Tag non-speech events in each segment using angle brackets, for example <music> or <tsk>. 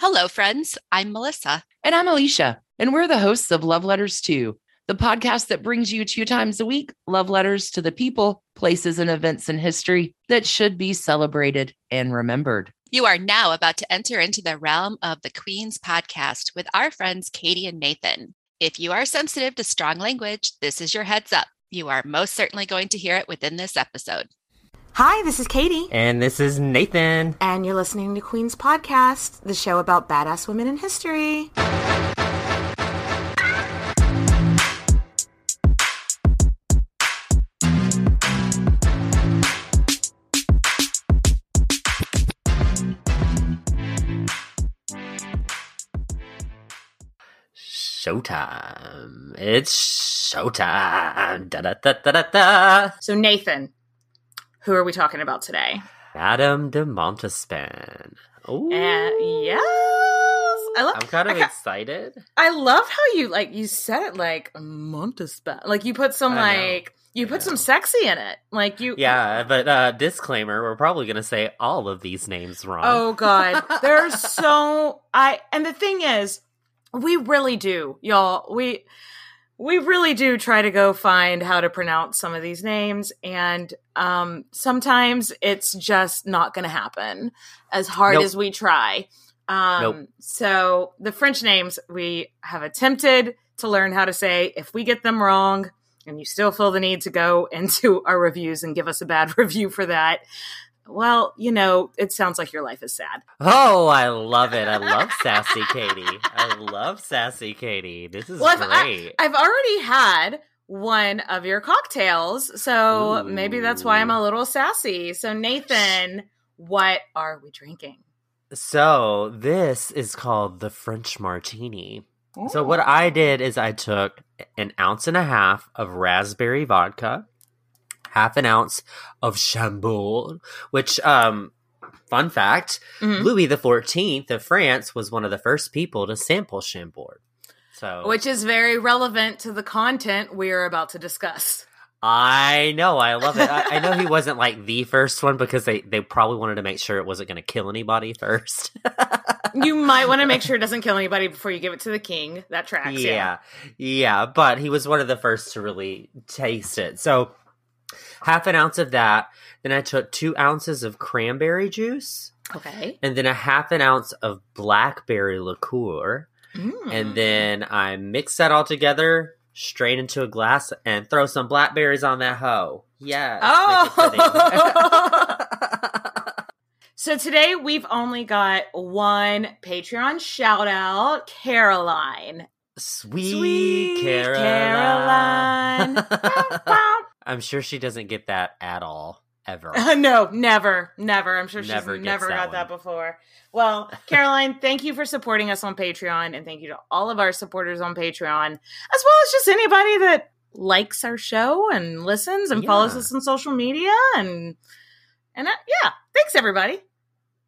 Hello, friends. I'm Melissa. And I'm Alicia. And we're the hosts of Love Letters 2, the podcast that brings you two times a week love letters to the people, places, and events in history that should be celebrated and remembered. You are now about to enter into the realm of the Queen's podcast with our friends Katie and Nathan. If you are sensitive to strong language, this is your heads up. You are most certainly going to hear it within this episode. Hi, this is Katie. And this is Nathan. And you're listening to Queen's Podcast, the show about badass women in history. Showtime. It's showtime. Da da da da da da. So, Nathan, who are we talking about today? Madame de Montespan. Ooh. Uh, yes. I love, I'm kind of I, excited. I love how you like you said it like Montespan. Like you put some like you put some sexy in it. Like you Yeah, but uh disclaimer, we're probably gonna say all of these names wrong. Oh god. <laughs> There's so I and the thing is, we really do, y'all. We we really do try to go find how to pronounce some of these names and um, sometimes it's just not going to happen as hard nope. as we try um, nope. so the french names we have attempted to learn how to say if we get them wrong and you still feel the need to go <laughs> into our reviews and give us a bad <laughs> review for that well, you know, it sounds like your life is sad. Oh, I love it. I love Sassy Katie. I love Sassy Katie. This is well, great. I, have already had one of your cocktails, so Ooh. maybe that's why I'm a little sassy. So, Nathan, what are we drinking? So, this is called the French Martini. Ooh. So, what I did is I took an ounce and a half of raspberry vodka half an ounce of Chambord, which, um, fun fact, mm-hmm. Louis the Fourteenth of France was one of the first people to sample Chambord. So, which is very relevant to the content we are about to discuss. I know, I love it. I, I, know he wasn't like the first one because they, they probably wanted to make sure it wasn't going to kill anybody first. <laughs> you might want to make sure it doesn't kill anybody before you give it to the king. That tracks. Yeah, yeah, yeah. But he was one of the first to really taste it. So half an ounce of that. Then I took two ounces of cranberry juice. Okay. And then a half an ounce of blackberry liqueur. Mm. And then I mix that all together, strain into a glass, and throw some blackberries on that hoe. Yeah. Oh. <laughs> so today we've only got one Patreon shout out, Caroline. Sweet, Sweet Caroline. Caroline. <laughs> I'm sure she doesn't get that at all ever. <laughs> no, never, never. I'm sure she's never, never that got one. that before. Well, <laughs> Caroline, thank you for supporting us on Patreon, and thank you to all of our supporters on Patreon, as well as just anybody that likes our show and listens and yeah. follows us on social media and and uh, yeah, thanks everybody.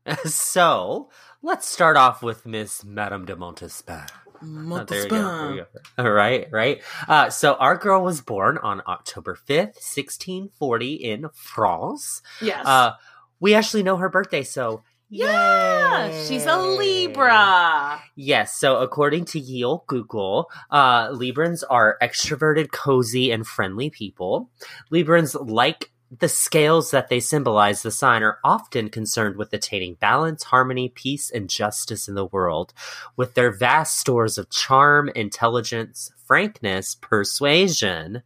<laughs> so let's start off with Miss Madame de Montespan. Montespan. <laughs> All right, right. Uh, so our girl was born on October 5th, 1640 in France. Yes. Uh, we actually know her birthday, so yeah, Yay. she's a Libra. Yes. So according to Yale Google, uh, Librans are extroverted, cozy, and friendly people. Librans like the scales that they symbolize the sign are often concerned with attaining balance, harmony, peace, and justice in the world. With their vast stores of charm, intelligence, frankness, persuasion,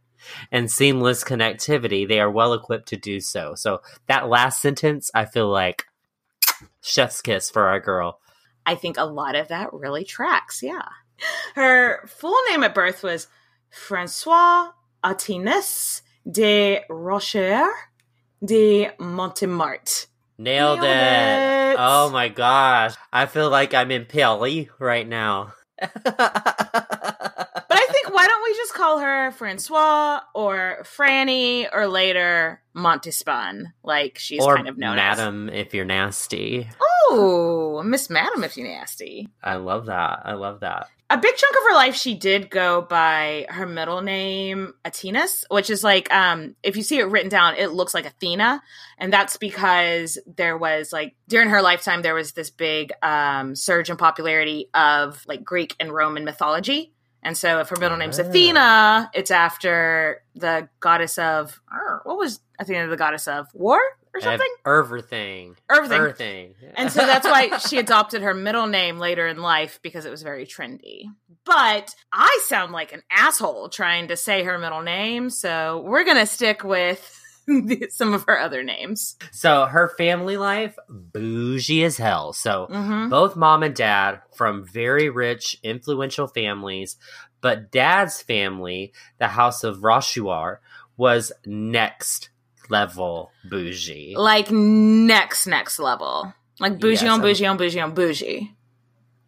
and seamless connectivity, they are well equipped to do so. So that last sentence, I feel like <tsk> chef's kiss for our girl. I think a lot of that really tracks, yeah. Her full name at birth was Francois Athénaïs de Rocher de Mortemart. Nailed, Nailed it. it. Oh my gosh. I feel like I'm in Pelly right now. <laughs> But I think why don't we just call her Francois or Franny or later Montespan, like she's or kind of known Madam if you're nasty. Oh, Miss Madam, if you're nasty. I love that. I love that. A big chunk of her life, she did go by her middle name, Athénaïs, which is like, um, if you see it written down, it looks like Athena. And that's because there was like, during her lifetime, there was this big um, surge in popularity of like Greek and Roman mythology. And so if her middle name's Ah. Athena, it's after the goddess of, what was Athena the goddess of? War or something? Everything. Everything. Everything. And so that's why <laughs> she adopted her middle name later in life because it was very trendy. But I sound like an asshole trying to say her middle name, so we're going to stick with <laughs> some of her other names. So her family life, bougie as hell. So hmm both mom and dad from very rich, influential families, but dad's family, the House of Rochechouart, was next level bougie. Like next, next level. Like bougie Yes, on I'm- bougie on bougie on bougie.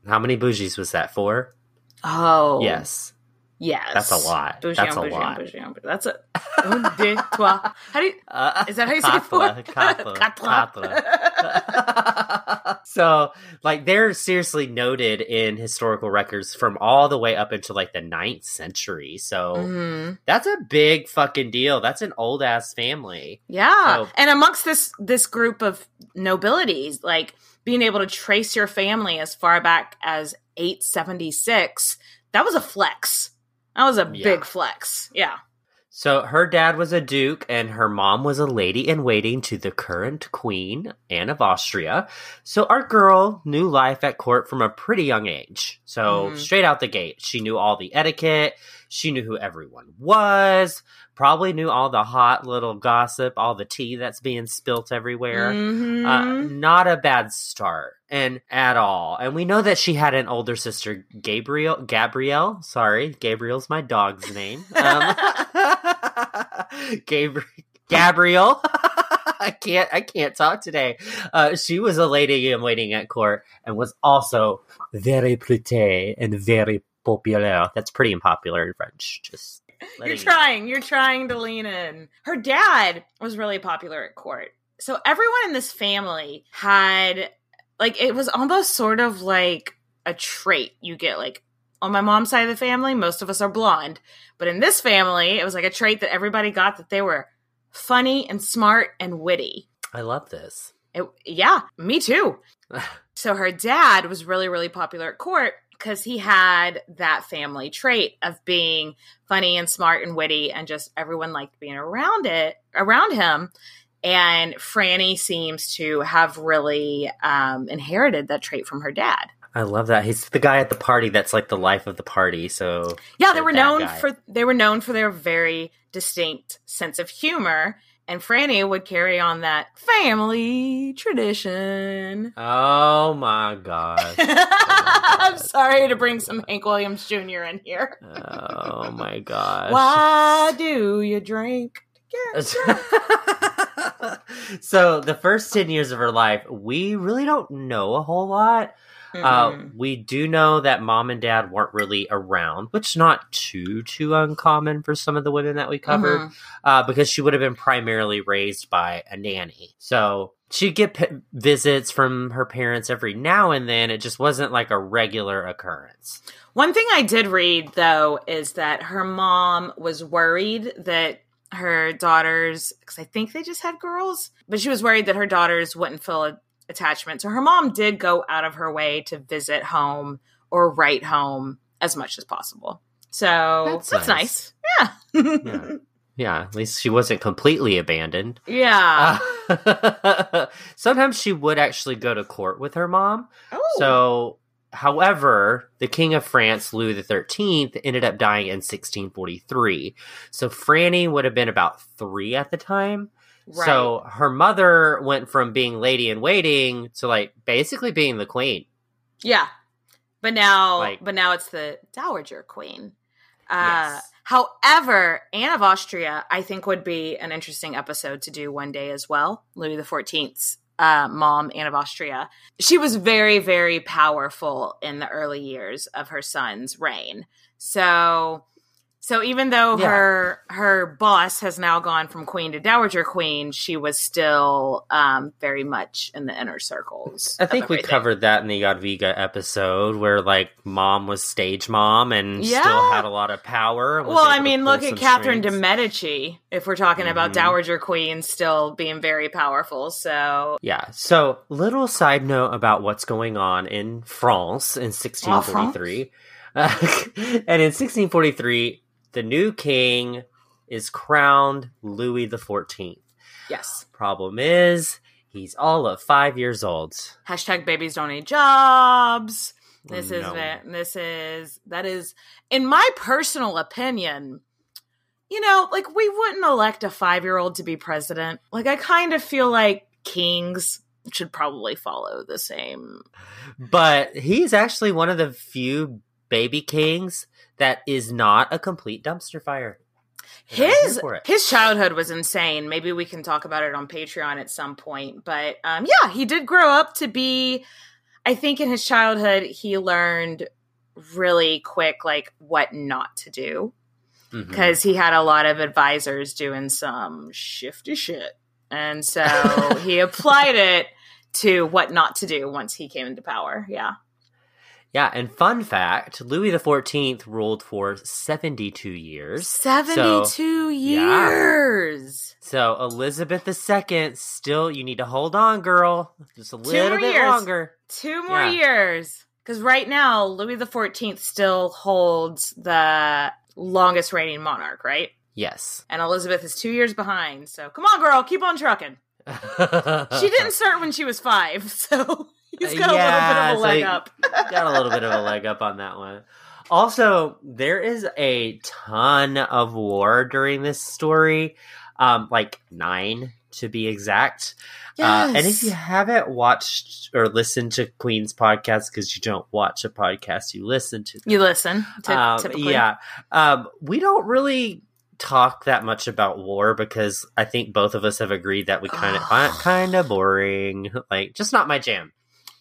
How many bougies was that for? Oh. Yes. Yes. That's a lot. That's a lot. on. That's a. Un, deux, trois. How do you. <laughs> Uh, Is that how you say four? quatre, quatre, <laughs> quatre. <laughs> so, like, they're seriously noted in historical records from all the way up into like the ninth century. So Mhm. that's a big fucking deal. That's an old ass family. Yeah. So- and amongst this this group of nobilities, like being able to trace your family as far back as 876, that was a flex. That was a Yeah. big flex. Yeah. So her dad was a duke and her mom was a lady in waiting to the current queen, Anne of Austria. So our girl knew life at court from a pretty young age. So Mhm. straight out the gate, she knew all the etiquette. She knew who everyone was. Probably knew all the hot little gossip, all the tea that's being spilt everywhere. Mhm. Uh, not a bad start, and at all. And we know that she had an older sister, Gabriel. Gabrielle, sorry, Gabriel's my dog's name. <laughs> Um, Gabriel. Gabriel. <laughs> I can't. I can't talk today. Uh, she was a lady in waiting at court, and was also very pretty and very popular. That's pretty unpopular in French. Just You're you- trying. You're trying to lean in. Her dad was really popular at court. So everyone in this family had like it was almost sort of like a trait you get like on my mom's side of the family, most of us are blonde, but in this family, it was like a trait that everybody got that they were funny and smart and witty. I love this. It, yeah, me too. <laughs> So her dad was really, really popular at court because he had that family trait of being funny and smart and witty, and just everyone liked being around it, around him. And Franny seems to have really um, inherited that trait from her dad. I love that. He's the guy at the party that's like the life of the party. So Yeah, they were known guy. for they were known for their very distinct sense of humor, and Franny would carry on that family tradition. Oh my gosh. <laughs> Oh I'm sorry to oh bring some Hank Williams Jr. in here. Oh my gosh. Why do you drink? <laughs> so the first 10 years of her life, we really don't know a whole lot. Uh, Mm. we do know that mom and dad weren't really around, which is not too too uncommon for some of the women that we covered, Mhm. uh, because she would have been primarily raised by a nanny. So she'd get p- visits from her parents every now and then. It just wasn't like a regular occurrence. One thing I did read though is that her mom was worried that her daughters, because I think they just had girls, but she was worried that her daughters wouldn't feel a attachment. So her mom did go out of her way to visit home or write home as much as possible. So That's that's, nice. nice. Yeah. Yeah. <laughs> Yeah, at least she wasn't completely abandoned. yeah. Uh, <laughs> sometimes she would actually go to court with her mom. oh. So, however, the King of France, Louis XIII, ended up dying in 1643. So, Franny would have been about three at the time. Right. So, her mother went from being lady in waiting to like basically being the queen. Yeah. But now Like- but now it's the Dowager Queen. Uh Yes. However, Anne of Austria, I think, would be an interesting episode to do one day as well. Louis XIV's uh, mom, Anne of Austria. She was very, very powerful in the early years of her son's reign. So so even though Yeah. her her boss has now gone from queen to dowager queen, she was still um, very much in the inner circles. I think we covered that in the Jadwiga episode where like mom was stage mom and still had a lot of power. Well, I mean, look at Catherine de. Medici. If we're talking about Mhm. dowager queens still being very powerful, so Yeah. So, little side note about what's going on in France in 1643. <laughs> and in 1643, the new king is crowned Louis XIV. yes. Problem is, he's all of five years old. Hashtag babies don't need jobs. This is it. This is that is, in my personal opinion. You know, like we wouldn't elect a five year old to be president. Like I kind of feel like kings should probably follow the same. But he's actually one of the few baby kings that is not a complete dumpster fire. And His his childhood was insane. Maybe we can talk about it on Patreon at some point. But um, yeah, he did grow up to be. I think in his childhood he learned really quick like what not to do because he had a lot of advisors doing some shifty shit. And so <laughs> he applied it to what not to do once he came into power. Yeah. Yeah, and fun fact Louis XIV ruled for 72 years. 72 yeah. years. So Elizabeth II, still, you need to hold on, girl. Just a little bit years. longer. Two more Yeah. years. Because right now, Louis XIV still holds the longest reigning monarch, right? Yes. And Elizabeth is two years behind. So come on, girl, keep on trucking. <laughs> She didn't start when she was five, <laughs> so <laughs> he's got Yeah, a little bit of a leg so up. <laughs> Got a little bit of a leg up on that one. Also, there is a ton of war during this story, um, like nine to be exact. Uh, and if you haven't watched or listened to Queen's podcast, because you don't watch a podcast, you listen to them. you listen, ty- Um, typically. Yeah. Um, we don't really talk that much about war because I think both of us have agreed that we kind of find it kind of boring. Like, just not my jam.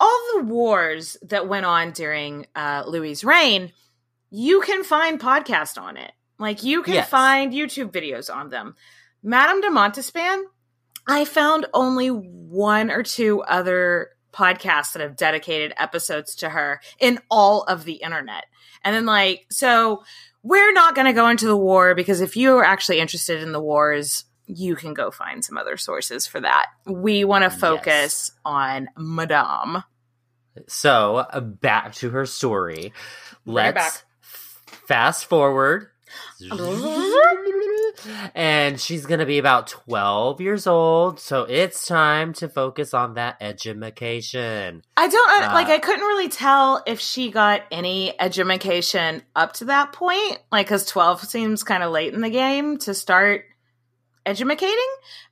All the wars that went on during uh, Louis's reign, you can find podcast on it. Like you can Yes. find YouTube videos on them. Madame de Montespan, I found only one or two other podcasts that have dedicated episodes to her in all of the internet. And then like so we're not going to go into the war because if you are actually interested in the wars, you can go find some other sources for that. We want to focus Yes. on Madame. So, uh, back to her story. Let's fast forward. <laughs> And she's going to be about 12 years old. So, it's time to focus on that education. I don't Uh, like. I couldn't really tell if she got any education up to that point, like because twelve seems kind of late in the game to start educating.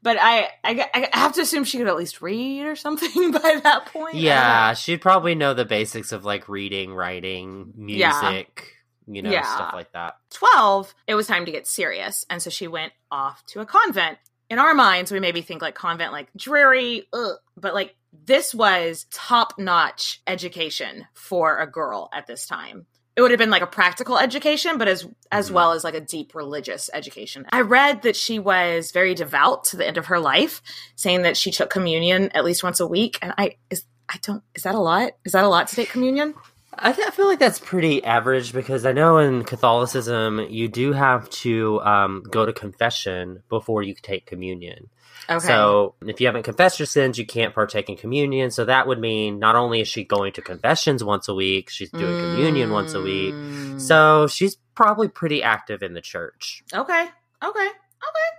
But I, I, I have to assume she could at least read or something <laughs> by that point. Yeah, she'd probably know the basics of like reading, writing, Yeah. music, you know, Yeah. stuff like that. 12, it was time to get serious. And so she went off to a convent. In our minds, we maybe think like convent, like dreary, ugh. but like this was top notch education for a girl at this time. It would have been like a practical education, but as as Mhm. well as like a deep religious education. I read that she was very devout to the end of her life, saying that she took communion at least once a week. And I is I don't is that a lot? Is that a lot to take communion? I, th- I feel like that's pretty average because I know in Catholicism you do have to um, go to confession before you take communion. Okay. So if you haven't confessed your sins, you can't partake in communion. So that would mean not only is she going to confessions once a week, she's doing communion once a week. Mm. So she's probably pretty active in the church. Okay. Okay. Okay.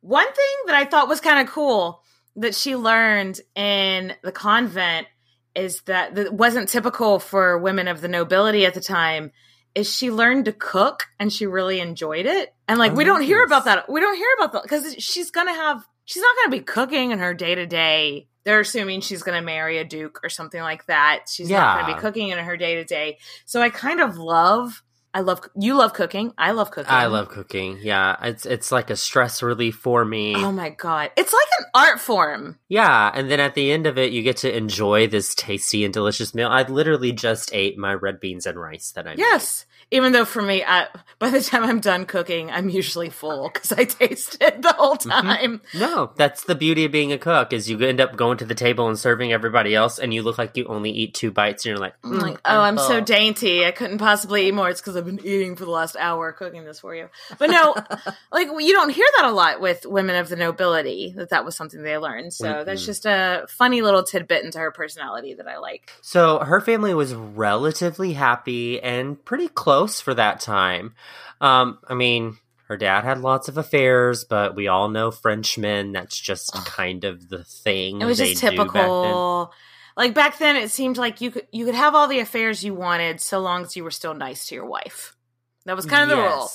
One thing that I thought was kind of cool that she learned in the convent is that that wasn't typical for women of the nobility at the time is she learned to cook and she really enjoyed it. And like Oh, we don't hear about that. We don't hear about that cuz she's going to have she's not going to be cooking in her day-to-day. They're assuming she's going to marry a duke or something like that. She's not going to be cooking in her day-to-day. So I kind of love I love you love cooking. I love cooking. I love cooking. Yeah, it's it's like a stress relief for me. Oh my god. It's like an art form. Yeah, and then at the end of it you get to enjoy this tasty and delicious meal. I literally just ate my red beans and rice that I made. Even though for me, I, by the time I'm done cooking, I'm usually full because I taste it the whole Mm-hmm. time. No, that's the beauty of being a cook is you end up going to the table and serving everybody else and you look like you only eat two bites and you're like, I'm "Mm, like, oh, I'm so dainty. I couldn't possibly eat more. It's because I've been eating for the last hour cooking this for you. But no, <laughs> like you don't hear that a lot with women of the nobility. That that was something they learned. So that's Mm-mm. just a funny little tidbit into her personality that I like. So her family was relatively happy and pretty close for that time. Um, I mean, her dad had lots of affairs, but we all know Frenchmen. That's just kind of the thing. It was just do back typical. Like back then, it seemed like you could you could have all the affairs you wanted so long as you were still nice to your wife. That was kind of the rule.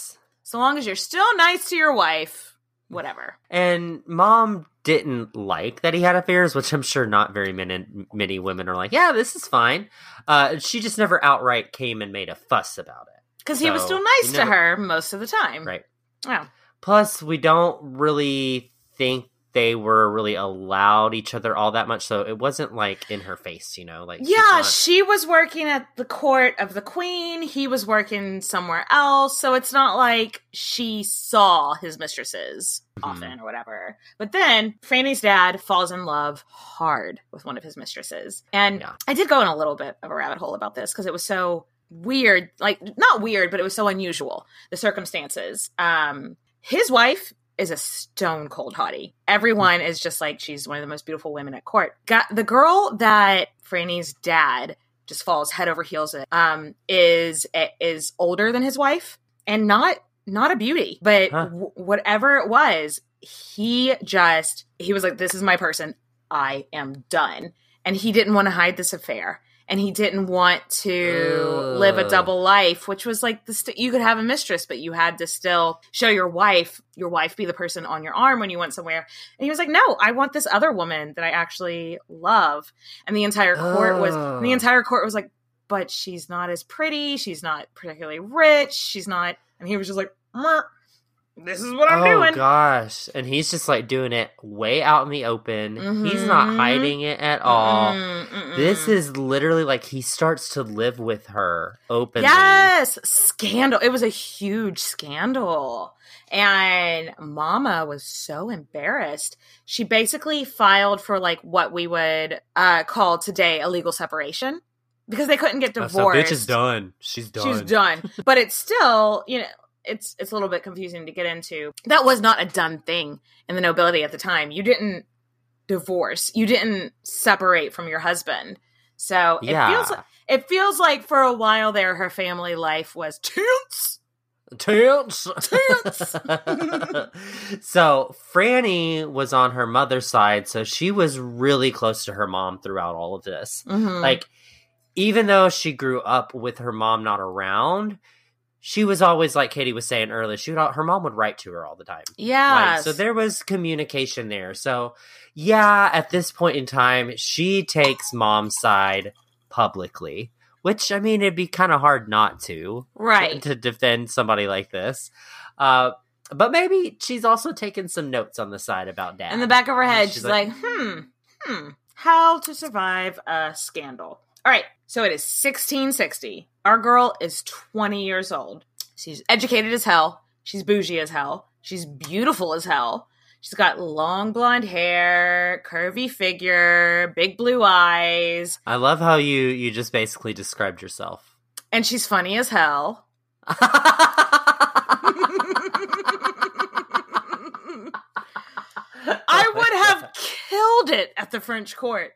So long as you're still nice to your wife, whatever. And mom didn't like that he had affairs, which I'm sure not very many many women are like, yeah, this is fine. Uh, she just never outright came and made a fuss about it. Because he was So, still you nice to her most of the time. Right. Yeah. Plus, we don't really think they were really allowed each other all that much, so it wasn't like in her face, you know. Like Yeah, not- she was working at the court of the queen. He was working somewhere else. So it's not like she saw his mistresses Mhm. often or whatever. But then Franny's dad falls in love hard with one of his mistresses. And Yeah. I did go in a little bit of a rabbit hole about this because it was so weird. Like, not weird, but it was so unusual, the circumstances. Um, his wife is a stone cold hottie. Everyone is just like she's one of the most beautiful women at court. Got the girl that Franny's dad just falls head over heels in, um is is older than his wife and not not a beauty, but Huh. w- whatever it was, he just he was like this is my person. I am done. And he didn't want to hide this affair. And he didn't want to live a double life, which was like the st- you could have a mistress, but you had to still show your wife, your wife be the person on your arm when you went somewhere. And he was like, "No, I want this other woman that I actually love." And the entire court was Oh. the entire court was like, "But she's not as pretty. She's not particularly rich. She's not." And he was just like, "Meh, "This is what I'm oh doing." Oh gosh, and he's just like doing it way out in the open. He's not Mhm. hiding it at all. Mm, mm, This is literally like he starts to live with her openly. Yes, scandal. It was a huge scandal. And Mama was so embarrassed. She basically filed for like what we would uh, call today a legal separation because they couldn't get Oh, divorced. so bitch is done. She's done. She's done. but it's still, you know, it's it's a little bit confusing to get into. That was not a done thing in the nobility at the time. You didn't divorce. You didn't separate from your husband. So it Yeah. feels like it feels like for a while there her family life was tense. Tense. Tense. <laughs> so Franny was on her mother's side, so she was really close to her mom throughout all of this. Mhm. Like, even though she grew up with her mom not around, she was always like Katie was saying earlier. She would, her mom would write to her all the time. yeah. Like, so there was communication there. So yeah, at this point in time, she takes mom's side publicly, which I mean, it'd be kind of hard not to right. <laughs> to defend somebody like this. Uh, but maybe she's also taken some notes on the side about dad. In the back of her head, She's she's, like, like, hmm, hmm, how to survive a scandal. All right, so it is 1660. Our girl is 20 years old. She's educated as hell. She's bougie as hell. She's beautiful as hell. She's got long blonde hair, curvy figure, big blue eyes, I love how you you just basically described yourself. and she's funny as hell. <laughs> I would have killed it at the French court.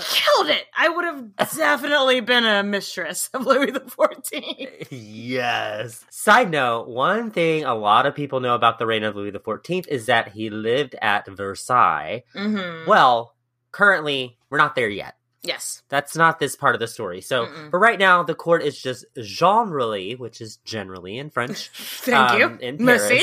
Killed it. I would have <laughs> definitely been a mistress of Louis the Fourteenth. yes. Side note: One thing a lot of people know about the reign of Louis XIV is that he lived at Versailles. Mm-hmm. Well, currently we're not there yet. Yes. That's not this part of the story. So Mm-mm. for right now, the court is just generally, which is generally in French. <laughs> Thank um, you. In Merci.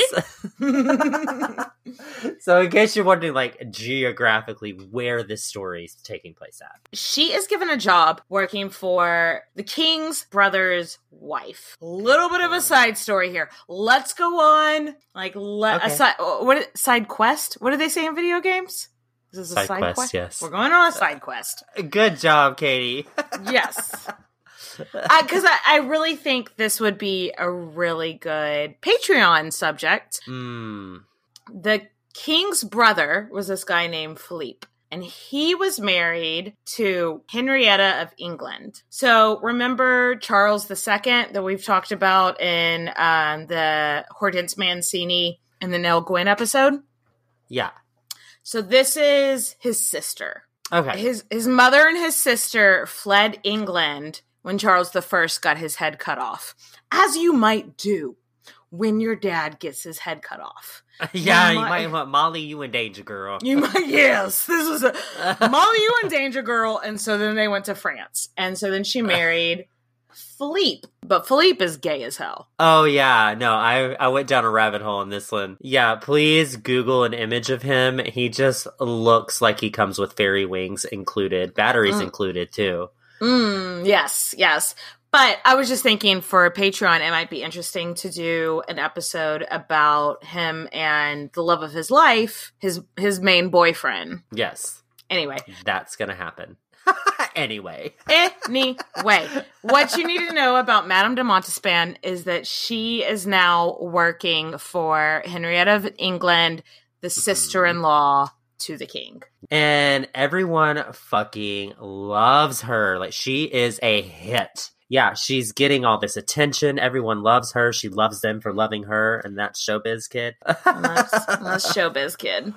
Paris. <laughs> so in case you're wondering, like geographically, where this story is taking place at. she is given a job working for the king's brother's wife. A little bit of a side story here. Let's go on. Like le- a Okay. side what side quest? What do they say in video games? Is this a Side side, quest, yes. We're going on a side quest. Good job, Katie. <laughs> Yes. Because I, I really think this would be a really good Patreon subject. Hmm. the king's brother was this guy named Philippe. And he was married to Henrietta of England. So remember Charles II that we've talked about in um, the Hortense Mancini and the Nell Gwyn episode? Yeah. So this is his sister. Okay. His his mother and his sister fled England when Charles I got his head cut off, as you might do when your dad gets his head cut off. <laughs> yeah, you might want Molly. You in danger, girl. You might, <laughs> yes. This was a <laughs> Molly, you and Danger Girl, and so then they went to France, and so then she married Philippe, but Philippe is gay as hell. Oh yeah, no, I I went down a rabbit hole on this one. Yeah, please Google an image of him. He just looks like he comes with fairy wings included, batteries Mm. included too. Mm, yes, yes. But I was just thinking for a Patreon, it might be interesting to do an episode about him and the love of his life, his his main boyfriend. Yes, Anyway, that's gonna happen. <laughs> anyway, anyway, what you need to know about Madame de Montespan is that she is now working for Henrietta of England, the mm-hmm. sister-in-law to the king. and everyone fucking loves her. Like she is a hit. Yeah, she's getting all this attention. Everyone loves her. She loves them for loving her, and that's showbiz kid. <laughs> That's, that's showbiz kid.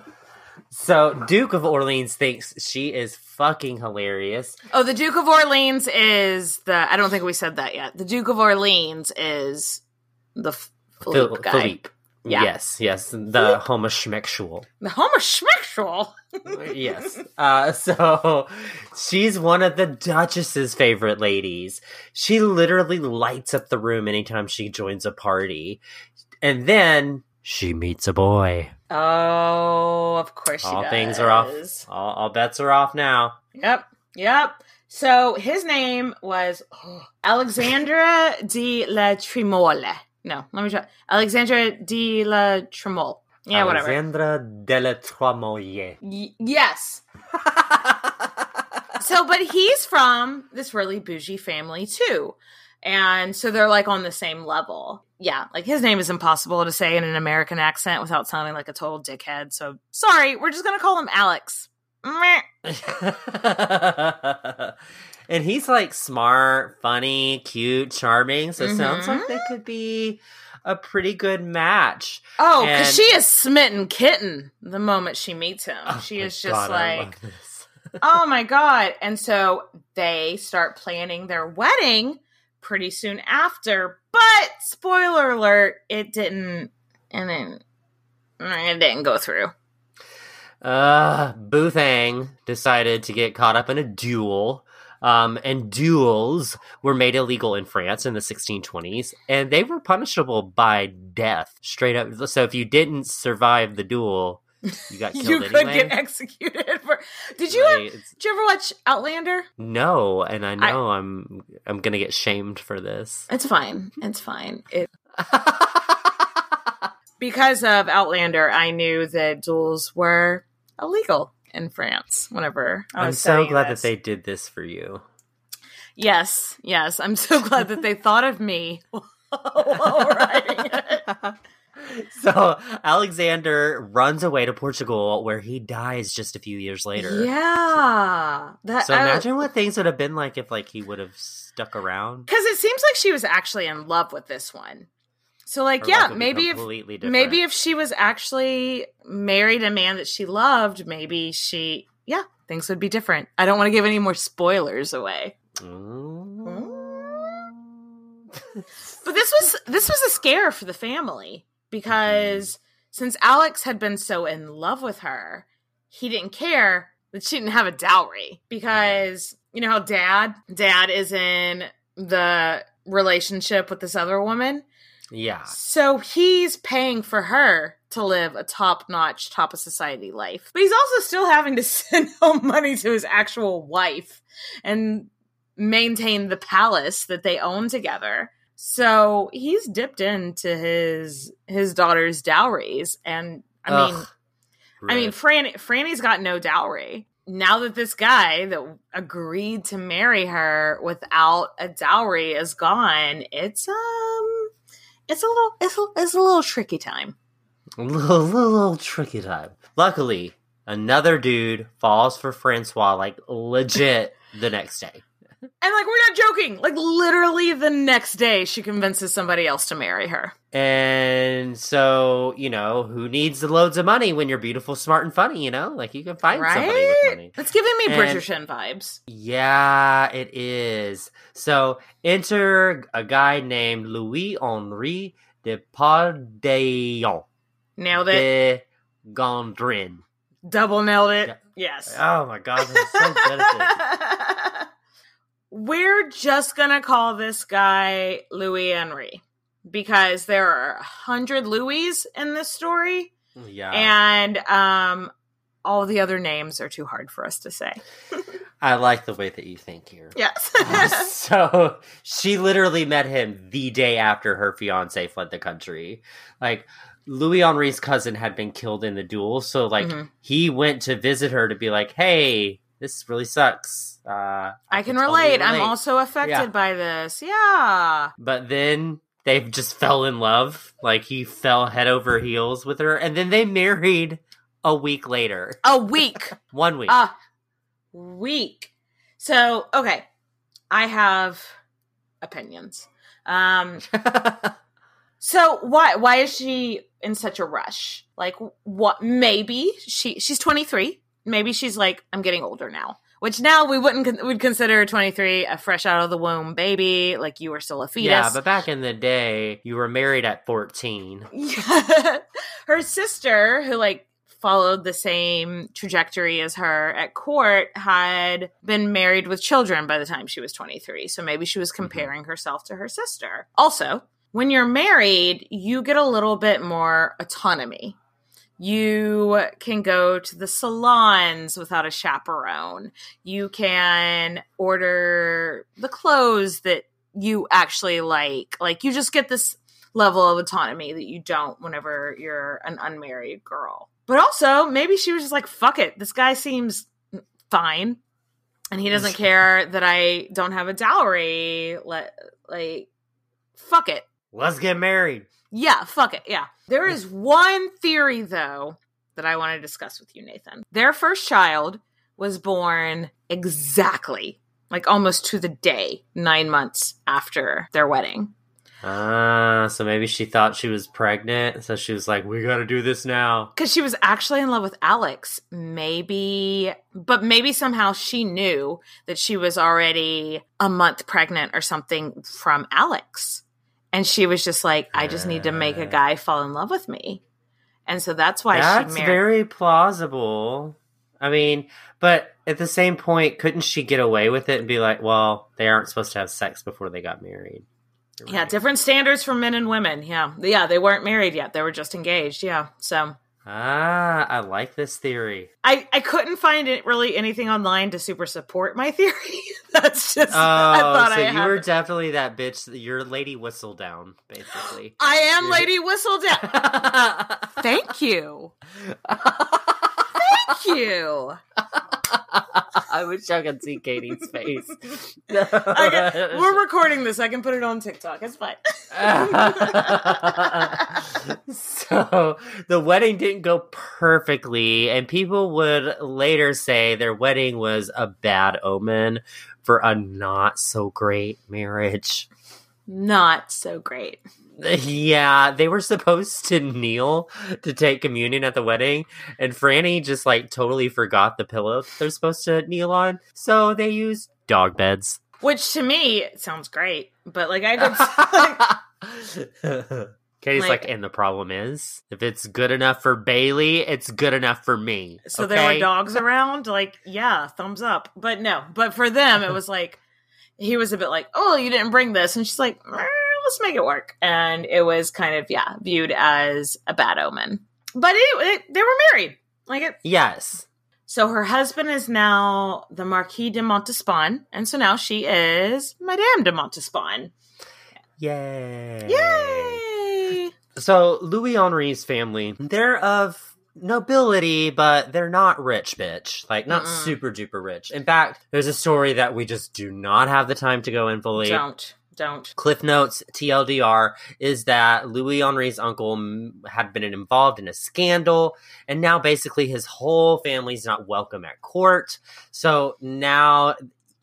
So Duke of Orleans thinks she is fucking hilarious. Oh, the Duke of Orleans is the. I don't think we said that yet. The Duke of Orleans is the Philippe Phil- guy. Philippe. Yeah. Yes, yes, the homosexual. The homosexual. <laughs> yes. Uh, so she's one of the Duchess's favorite ladies. She literally lights up the room anytime she joins a party, and then she meets a boy. Oh, of course she all does. things are off. All, all bets are off now. Yep, yep. So his name was oh, Alexandra <laughs> de la Tremole. No, let me try. Alexandra de la Tremole. Yeah, whatever. Alexandra de la Tremoille. Y- yes. <laughs> so, but he's from this really bougie family too. And so they're like on the same level. Yeah, like his name is impossible to say in an American accent without sounding like a total dickhead. So sorry, we're just gonna call him Alex. <laughs> And he's like smart, funny, cute, charming. So it sounds like they mm-hmm. could be a pretty good match. Oh, because she is smitten kitten the moment she meets him. Oh she is just God, like, oh my god and so they start planning their wedding pretty soon after but spoiler alert it didn't and then it didn't go through Uh, Boothang decided to get caught up in a duel. Um, and duels were made illegal in France in the 1620s, and they were punishable by death, straight up. So if you didn't survive the duel, you got <laughs> killed you anyway. could get executed did you Like, it's- did you ever watch outlander no, and I know I, am I'm gonna get shamed for this. it's fine it's fine it <laughs> because of outlander i knew that duels were illegal in france whenever I I'm so glad this. that they did this for you. Yes, yes. I'm so glad that they thought of me <laughs> while <laughs> writing it. <laughs> So Alexander runs away to Portugal, where he dies just a few years later. Yeah. That So imagine what things would have been like if like he would have stuck around. because it seems like she was actually in love with this one. So like, Her yeah, life would be maybe if different. maybe if she was actually married a man that she loved, maybe she yeah, things would be different. I don't want to give any more spoilers away. Mm. But this was this was a scare for the family Mm-hmm. because since Alex had been so in love with her, he didn't care that she didn't have a dowry because you know how dad dad is in the relationship with this other woman. Yeah. So he's paying for her to live a top notch, top of society life. But he's also still having to <laughs> send home money to his actual wife and maintain the palace that they own together. So he's dipped into his his daughter's dowries. And I mean I mean. Franny Franny's got no dowry. Now that this guy that agreed to marry her without a dowry is gone, it's um it's a little it's a, it's a little tricky time. <laughs> a little, little, little tricky time. Luckily, another dude falls for Francois like legit the next day. And like we're not joking. Like literally the next day she convinces somebody else to marry her. And so, you know, who needs the loads of money when you're beautiful, smart, and funny, you know? Like you can find somebody with money. It's giving me And- Bridgerton vibes. Yeah, it is. So enter a guy named Louis Henri de Pardaillon Nailed it. de Gondrin. Double nailed it. Yeah. Yes. Oh my god, I'm so good at this. We're just gonna call this guy Louis Henry because there are a hundred Louis in this story, Yeah. and um, all the other names are too hard for us to say. I like the way that you think here. Yes. <laughs> so she literally met him the day after her fiance fled the country. Like Louis Henri's cousin had been killed in the duel, so like Mhm. he went to visit her to be like, "Hey, this really sucks." Uh, I can totally relate. I'm also affected Yeah. by this. Yeah. But then they just fell in love. Like he fell head over heels with her, and then they married a week later. A week. <laughs> One week. a week. So, okay. I have opinions. Um <laughs> so why why is she in such a rush? Like what maybe she she's 23. Maybe she's like I'm getting older now. Which now we wouldn't con- would consider 23 a fresh out of the womb baby, like you were still a fetus. yeah, but back in the day, you were married at fourteen. Yeah. <laughs> her sister, who like followed the same trajectory as her at court, had been married with children by the time she was 23. So maybe she was mm-hmm. comparing herself to her sister. Also, when you're married, you get a little bit more autonomy. You can go to the salons without a chaperone. You can order the clothes that you actually like. Like, you just get this level of autonomy that you don't whenever you're an unmarried girl. But also, maybe she was just like, fuck it. This guy seems fine. And he doesn't <laughs> care that I don't have a dowry. Let, like, fuck it. Let's get married. Yeah, fuck it. Yeah. There is one theory, though, that I want to discuss with you, Nathan. Their first child was born exactly, like almost to the day, nine months after their wedding. Ah, so maybe she thought she was pregnant, so she was like, "We got to do this now." because she was actually in love with Alex. Maybe, but maybe somehow she knew that she was already a month pregnant or something from Alex. And she was just like, I just need to make a Uh. guy fall in love with me. And so that's why That's she married. very plausible. I mean, but at the same point, couldn't she get away with it and be like, "Well, they aren't supposed to have sex before they got married"? You're yeah, different standards for men and women. Yeah. Yeah, they weren't married yet. They were just engaged. Yeah. So Ah, I like this theory. I, I couldn't find it really anything online to super support my <laughs> theory. That's just Oh, I thought so I you were definitely that bitch. You're Lady Whistledown, basically. I am Lady <laughs> Whistledown. Thank you. <laughs> Thank you. I wish I could see Katie's face. <laughs> Okay, we're recording this. I can put it on TikTok. It's fine. <laughs> so the wedding didn't go perfectly, and people would later say their wedding was a bad omen for a not so great marriage. Not so great. Yeah, they were supposed to kneel to take communion at the wedding, and Franny just like totally forgot the pillow they're supposed to kneel on, so they used dog beds. Which to me sounds great, but like I <laughs> could. Katie's Like- like, and the problem is, if it's good enough for Bailey, it's good enough for me. So there were dogs around, like, yeah, thumbs up. But no, but for them, it was like, he was a bit like, oh, you didn't bring this. And she's like, "Eh, let's make it work. And it was kind of, yeah, viewed as a bad omen. But it, it, they were married. Like it. Yes. So her husband is now the Marquis de Montespan. And so now she is Madame de Montespan. Yay. Yay! So Louis Henri's family, they're of nobility, but they're not rich, bitch. Like not Mm-mm. super duper rich. In fact, there's a story that we just do not have the time to go in fully. Don't. Don't. Cliff Notes TLDR is that Louis Henri's uncle had been involved in a scandal, and now basically his whole family's not welcome at court. So now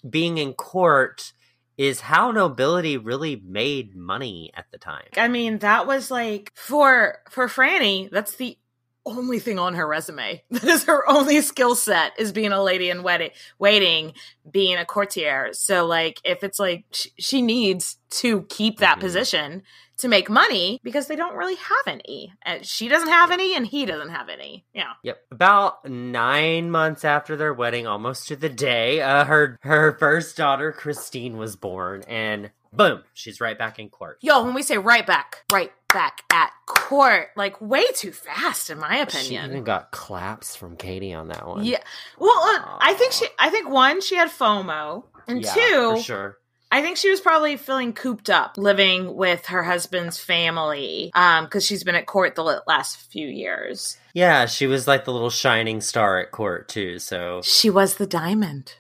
being in court is how nobility really made money at the time. I mean, that was like for for Franny, that's the only thing on her resume. <laughs> That is her only skill set is being a lady in wedding waiting, being a courtier. So like if it's like sh- she needs to keep that Mhm. position to make money because they don't really have any. And she doesn't have any and he doesn't have any. Yeah. Yep. About nine months after their wedding, almost to the day, uh, her her first daughter Christine was born, and boom, she's right back in court. Yo, when we say right back, right back at court, like way too fast in my opinion. She even got claps from Katie on that one. Yeah. Well, uh, I think she. I think one, she had FOMO, and Yeah, two, for sure. I think she was probably feeling cooped up, living with her husband's family, um, because she's been at court the last few years. Yeah, she was like the little shining star at court too. So She was the diamond.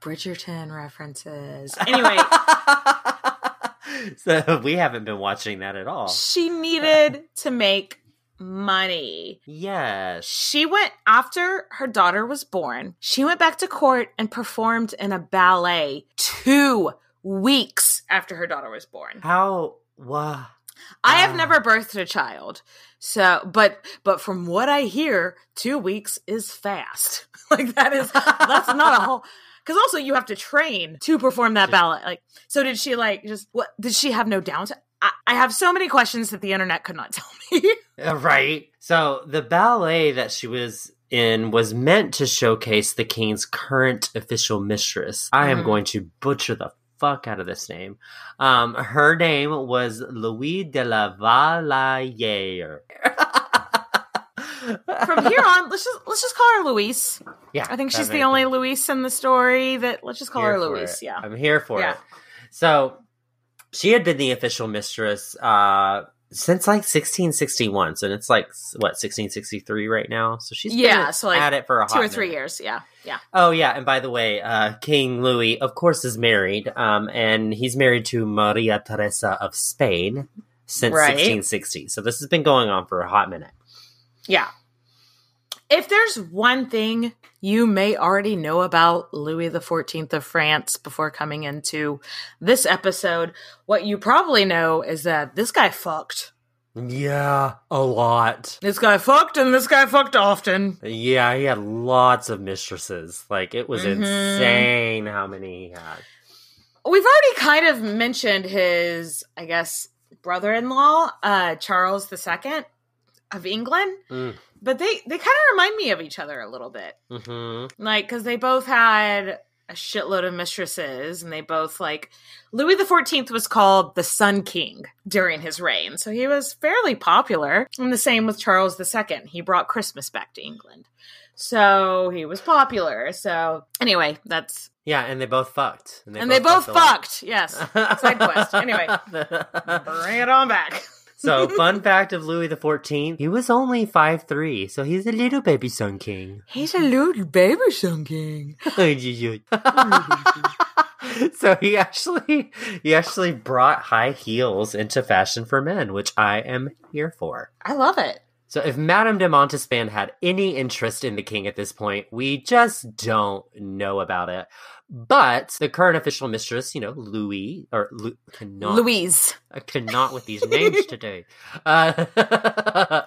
Bridgerton references. Anyway, <laughs> <laughs> so we haven't been watching that at all. she needed to make money. Yes. She went after her daughter was born. She went back to court and performed in a ballet two weeks after her daughter was born. How? Wow. I have Ah. never birthed a child. So, but but from what I hear, 2 weeks is fast. <laughs> like that is that's not a whole <laughs> cuz also you have to train to perform that ballet. Like so did she like just what did she have no downtime? I, I have so many questions that the internet could not <laughs> tell me. Uh, Right. So the ballet that she was in was meant to showcase the king's current official mistress. I am Mhm. going to butcher the fuck out of this name. Um, her name was Louis de la Valliere. From here on, let's just let's just call her Louise. yeah, I think she's the only sense. Louise in the story that let's just call Here her Louise. it. Yeah. I'm here for Yeah. it. So she had been the official mistress uh since like 1661. So it's like what 1663 right now. So she's been Yeah, so, like, at it for a Two or three minute. years. Yeah. Yeah. Oh yeah, and by the way, uh, King Louis, of course, is married, um, and he's married to Maria Teresa of Spain since Right. 1660. So this has been going on for a hot minute. Yeah. If there's one thing you may already know about Louis XIV of France before coming into this episode, what you probably know is that this guy fucked. Yeah, a lot. This guy fucked and this guy fucked often. Yeah, he had lots of mistresses. Like it was Mhm. insane how many he had. We've already kind of mentioned his, I guess, brother in law, uh, Charles II of England. Mm. But they, they kind of remind me of each other a little bit. hmm like because they both had a shitload of mistresses and they both like louis xiv was called the sun king during his reign so he was fairly popular and the same with charles ii he brought christmas back to england so he was popular so anyway that's Yeah, and they both fucked. and they both a lot. fucked yes side quest anyway <laughs> bring it on back so, <laughs> fun fact of Louis XIV, he was only 5'3", so he's a little baby sun king. he's a little baby sun king <laughs> <laughs> so he actually he actually brought high heels into fashion for men, which I am here for. i love it So if Madame de Montespan had any interest in the king at this point, we just don't know about it. But the current official mistress, you know, Louis or Lu- cannot louise I cannot with these names <laughs> today. Uh, <laughs>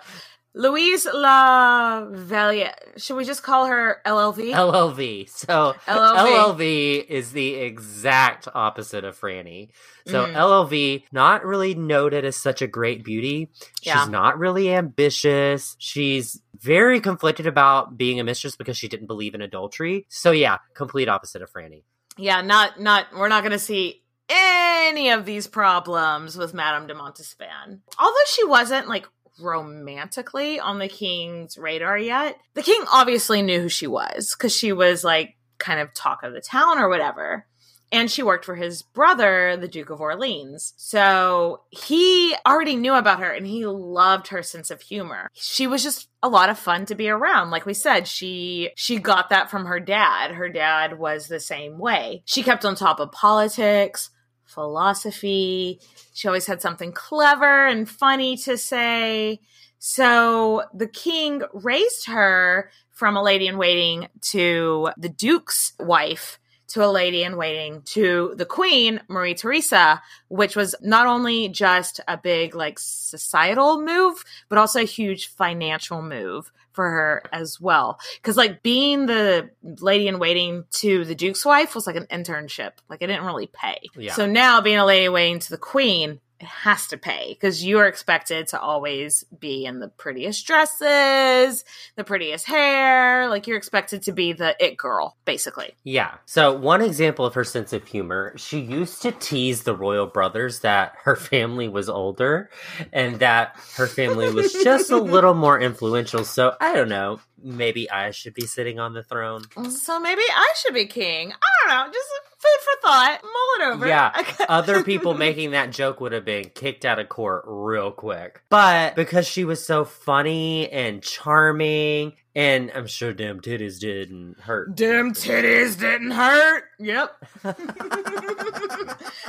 Louise La Velia. Should we just call her LLV? LLV. So LLV. LLV is the exact opposite of Franny. So Mhm. LLV, not really noted as such a great beauty. She's Yeah. not really ambitious. She's very conflicted about being a mistress because she didn't believe in adultery. So yeah, complete opposite of Franny. yeah, not not. We're not going to see any of these problems with Madame de Montespan. Although she wasn't like romantically on the king's radar yet, the king obviously knew who she was because she was like kind of talk of the town or whatever. And she worked for his brother, the Duke of Orleans. So he already knew about her and he loved her sense of humor. She was just a lot of fun to be around. Like we said, she she got that from her dad. Her dad was the same way. She kept on top of politics, philosophy. She always had something clever and funny to say. So the king raised her from a lady in waiting to the duke's wife to a lady in waiting to the queen, Marie Theresa, which was not only just a big like societal move, but also a huge financial move for her as well. Cause like being the lady in waiting to the duke's wife was like an internship. Like it didn't really pay. Yeah. So now being a lady in waiting to the queen, has to pay because you are expected to always be in the prettiest dresses, the prettiest hair. Like you're expected to be the it girl, basically. Yeah. So, one example of her sense of humor, she used to tease the royal brothers that her family was older and that her family was just a little <laughs> more influential. So, I don't know, maybe I should be sitting on the throne. So maybe I should be king. I don't know. Just food for thought. Mull it over. Yeah, <laughs> Other people <laughs> making that joke would have been kicked out of court real quick. But because she was so funny and charming, and I'm sure damn titties didn't hurt. Damn titties didn't hurt. Yep. <laughs>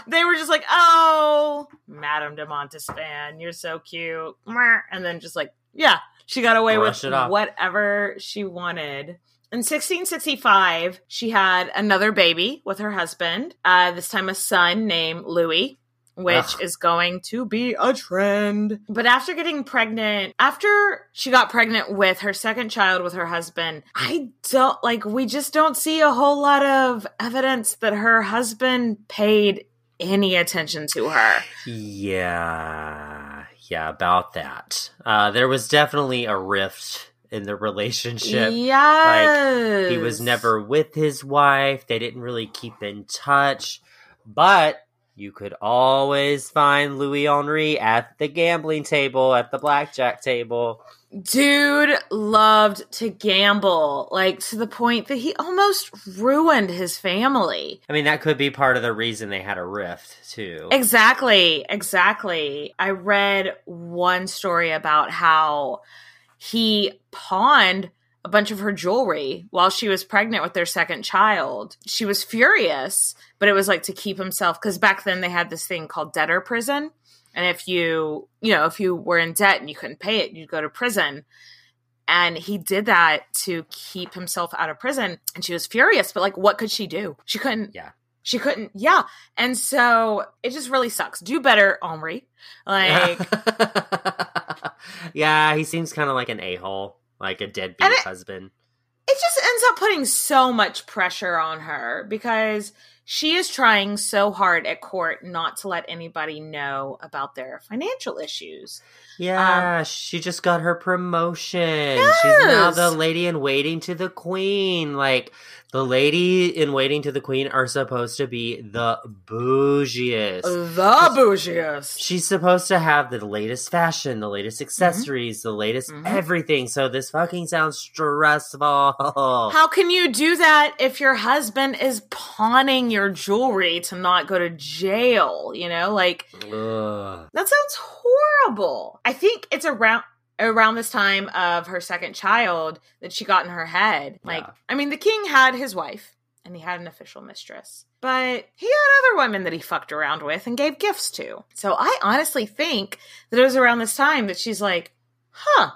they were just like, oh, Madame de Montespan, you're so cute. And then just like, yeah, she got away Brush with whatever she wanted. In 1665, she had another baby with her husband, uh, this time a son named Louis. Which Ugh. is going to be a trend. But after getting pregnant, after she got pregnant with her second child with her husband, I don't like, we just don't see a whole lot of evidence that her husband paid any attention to her. Yeah, yeah, about that. Uh, there was definitely a rift in the relationship. Yes. He was never with his wife. They didn't really keep in touch. But you could always find Louis Henri at the gambling table, at the blackjack table. Dude loved to gamble, like to the point that he almost ruined his family. I mean, that could be part of the reason they had a rift, too. Exactly, exactly. I read one story about how he pawned a bunch of her jewelry while she was pregnant with their second child. She was furious, but it was like to keep himself because back then they had this thing called debtor prison. And if you, you know, if you were in debt and you couldn't pay it, you'd go to prison. And he did that to keep himself out of prison. And she was furious, but like, what could she do? She couldn't. Yeah. She couldn't. Yeah. And so it just really sucks. Do better, Henri. <laughs> Like, <laughs> yeah, he seems kind of like an a hole, like a deadbeat it- husband. it just ends up putting so much pressure on her because she is trying so hard at court not to let anybody know about their financial issues. Yeah, she just got her promotion. She's now the lady in waiting to the queen. Like the lady in waiting to the queen are supposed to be the bougiest. The bougiest. She's supposed to have the latest fashion, the latest accessories, the latest Mhm. everything. So this fucking sounds stressful. <laughs> How can you do that if your husband is pawning your jewelry to not go to jail? You know, like Ugh. That sounds horrible. I think it's around around this time of her second child that she got in her head. Like, Yeah. I mean, the king had his wife and he had an official mistress, but he had other women that he fucked around with and gave gifts to. So I honestly think that it was around this time that she's like, huh,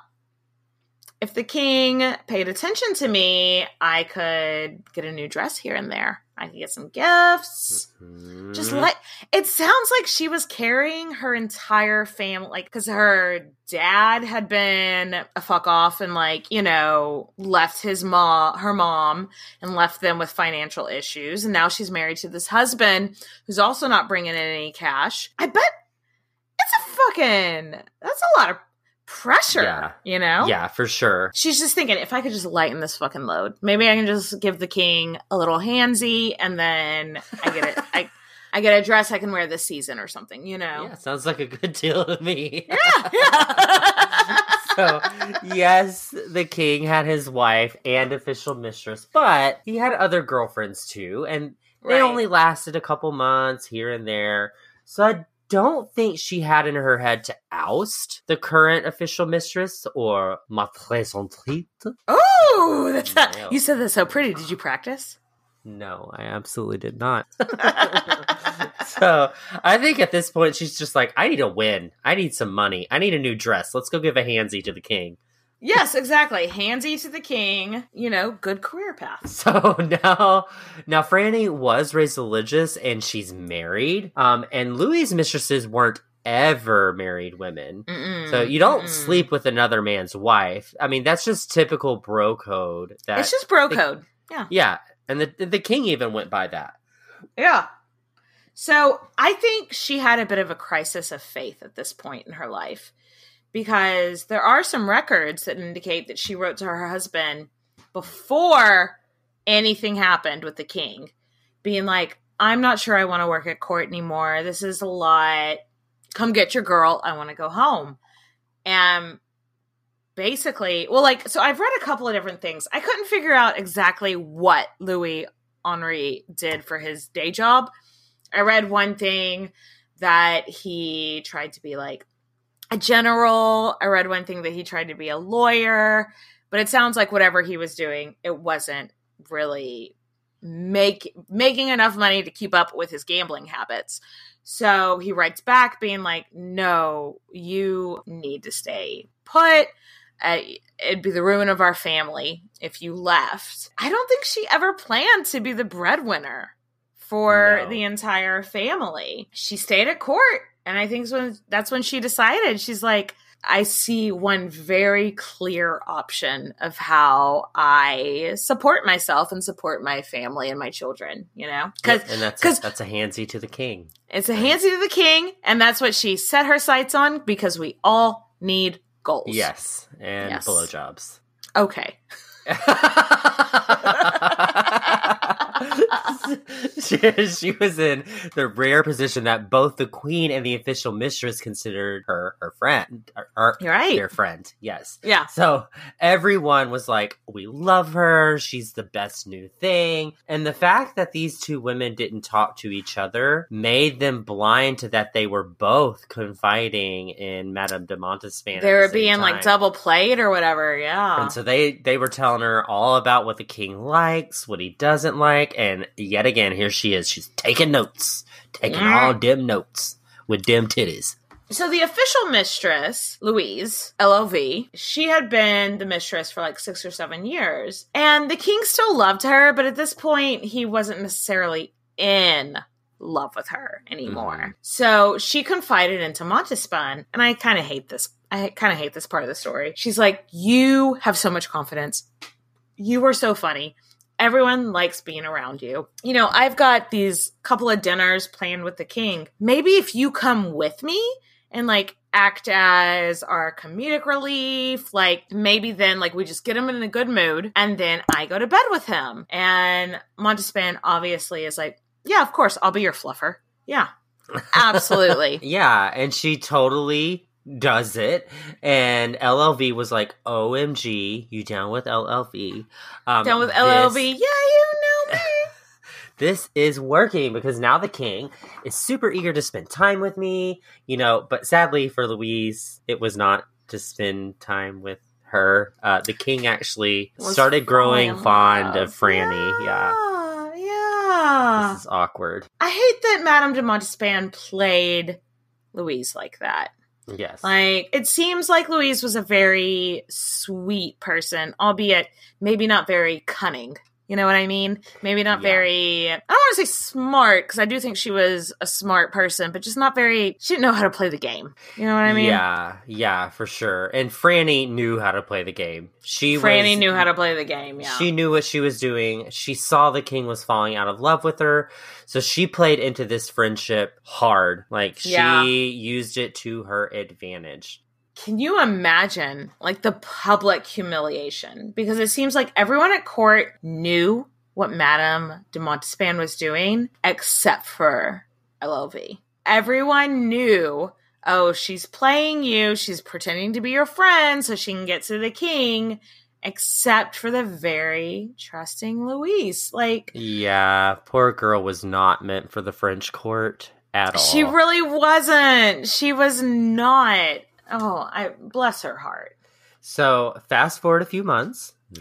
if the king paid attention to me, I could get a new dress here and there. I could get some gifts. Mhm. Just like it sounds like she was carrying her entire family, like because her dad had been a fuck off and like you know left his mom, her mom, and left them with financial issues, and now she's married to this husband who's also not bringing in any cash. I bet it's a fucking that's a lot of pressure, Yeah. you know. yeah, for sure. She's just thinking, if I could just lighten this fucking load, maybe I can just give the king a little handsy, and then I get it. I I get a dress I can wear this season or something, you know. Yeah, sounds like a good deal to me. Yeah, yeah. <laughs> <laughs> so, yes, the king had his wife and official mistress, but he had other girlfriends too, and they Right. only lasted a couple months here and there. So I don't think she had in her head to oust the current official mistress or maîtresse en titre. Oh, <laughs> that's not, you said that so pretty. Did you practice? No, I absolutely did not. <laughs> so I think at this point she's just like, I need a win. I need some money. I need a new dress. Let's go give a handsy to the king. Yes, exactly. Handsy to the king. You know, good career path. <laughs> So now, now Franny was raised religious and she's married. Um, and Louis's mistresses weren't ever married women. Mm-mm, So you don't mm-mm. sleep with another man's wife. I mean, that's just typical bro code. That It's just bro the- code. yeah, Yeah. and the the king even went by that. Yeah. So I think she had a bit of a crisis of faith at this point in her life because there are some records that indicate that she wrote to her husband before anything happened with the king, being like, I'm not sure I want to work at court anymore. This is a lot. Come get your girl. I want to go home. And basically, well, like, so I've read a couple of different things. I couldn't figure out exactly what Louis Henri did for his day job. I read one thing that he tried to be like a general. I read one thing that he tried to be a lawyer, but it sounds like whatever he was doing, it wasn't really make making enough money to keep up with his gambling habits. So he writes back being like, "No, you need to stay put. Uh, it'd be the ruin of our family if you left." I don't think she ever planned to be the breadwinner for No. the entire family. She stayed at court, and I think when that's when she decided she's like, I see one very clear option of how I support myself and support my family and my children, you know? Because Yep, and that's 'cause- a, that's a handsy to the king. it's a handsy to the king, and that's what she set her sights on because we all need goals. Yes, and Yes. blowjobs. Okay. <laughs> <laughs> she, was in the rare position that both the queen and the official mistress considered her her friend, or, or You're right. their friend. Yes. Yeah. So everyone was like, "We love her. She's the best new thing." And the fact that these two women didn't talk to each other made them blind to that they were both confiding in Madame de Montespan. They were same being like double played or whatever. Yeah. And so they they were telling her all about what the king likes, what he doesn't like, and yet again, here she is. She's taking notes, taking Yeah. all dim notes with dim titties. So the official mistress, Louise, LLV, she had been the mistress for like six or seven years. And the king still loved her, but at this point, he wasn't necessarily in love with her anymore. Mhm. So she confided into Montespan, and I kind of hate this. I kind of hate this part of the story. She's like, You have so much confidence. You are so funny. Everyone likes being around you. You know, I've got these couple of dinners planned with the king. Maybe if you come with me and like act as our comedic relief, like maybe then like we just get him in a good mood and then I go to bed with him. And Montespan obviously is like, yeah, of course, I'll be your fluffer. Yeah, <laughs> absolutely. Yeah, and she totally does it. And LLV was like, "OMG, you down with LLV?" Um, Down with this- LLV. Yeah, you know me. <laughs> this is working because now the king is super eager to spend time with me, you know, but sadly for Louise, it was not to spend time with her. Uh, the king actually Was started growing fond of Franny. Yeah. Yeah. yeah. This is awkward. I hate that Madame de Montespan played Louise like that. Yes. Like, it seems like Louise was a very sweet person, albeit maybe not very cunning. You know what I mean? Maybe not Yeah. very, I don't want to say smart, because I do think she was a smart person, but just not very, she didn't know how to play the game. You know what I mean? yeah, yeah, for sure. And Franny knew how to play the game. She Franny was, knew how to play the game, yeah. She knew what she was doing. She saw the king was falling out of love with her. So she played into this friendship hard. Like she Yeah. used it to her advantage. Can you imagine like the public humiliation? Because it seems like everyone at court knew what Madame de Montespan was doing, except for LLV. Everyone knew, oh, she's playing you, she's pretending to be your friend so she can get to the king, except for the very trusting Louise. Like, Yeah, poor girl was not meant for the French court at all. she really wasn't. She was not. Oh, I bless her heart. So fast forward a few months. <laughs>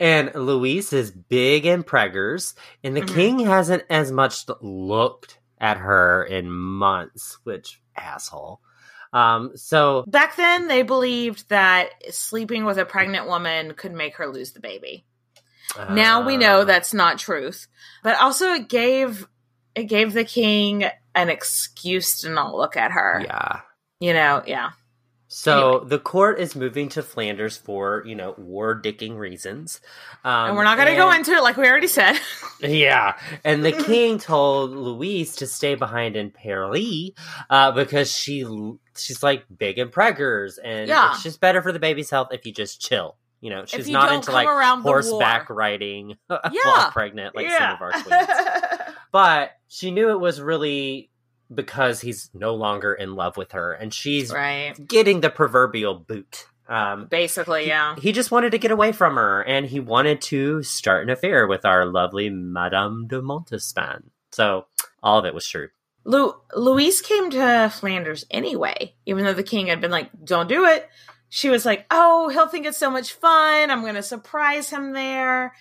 and Louise is big and preggers, and the Mhm. king hasn't as much looked at her in months, which asshole. Um, so Back then, they believed that sleeping with a pregnant woman could make her lose the baby. now we know uh, that's not truth, but also it gave it gave the king an excuse to not look at her. Yeah. You know, yeah. So the court is moving to Flanders for, you know, war dicking reasons. Um, and we're not going to go into it like we already said. <laughs> Yeah, and the <laughs> king told Louise to stay behind in Paris uh, because she she's like big in preggers, and Yeah. it's just better for the baby's health if you just chill. You know, she's you not into like horseback riding <laughs> Yeah. while pregnant, like some of our queens. But she knew it was really because he's no longer in love with her, and she's right. getting the proverbial boot. Um, Basically, he- yeah. He just wanted to get away from her, and he wanted to start an affair with our lovely Madame de Montespan. So all of it was true. Lu- Louise came to Flanders anyway, even though the king had been like, don't do it. She was like, oh, he'll think it's so much fun. I'm going to surprise him there.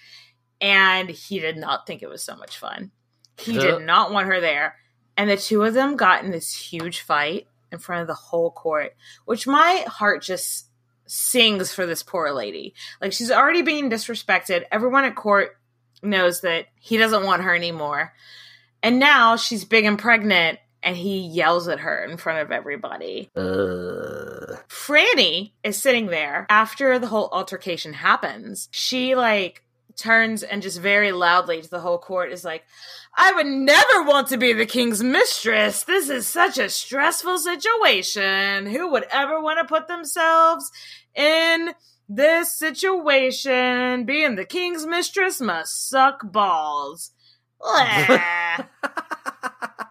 And he did not think it was so much fun. He did not want her there. And the two of them got in this huge fight in front of the whole court, which my heart just sings for this poor lady. Like, she's already being disrespected. Everyone at court knows that he doesn't want her anymore. And now she's big and pregnant, and he yells at her in front of everybody. Ugh. Franny is sitting there after the whole altercation happens. She like turns and just very loudly to the whole court is like, I would never want to be the king's mistress. This is such a stressful situation. Who would ever want to put themselves in this situation? Being the king's mistress must suck balls. <laughs> <laughs>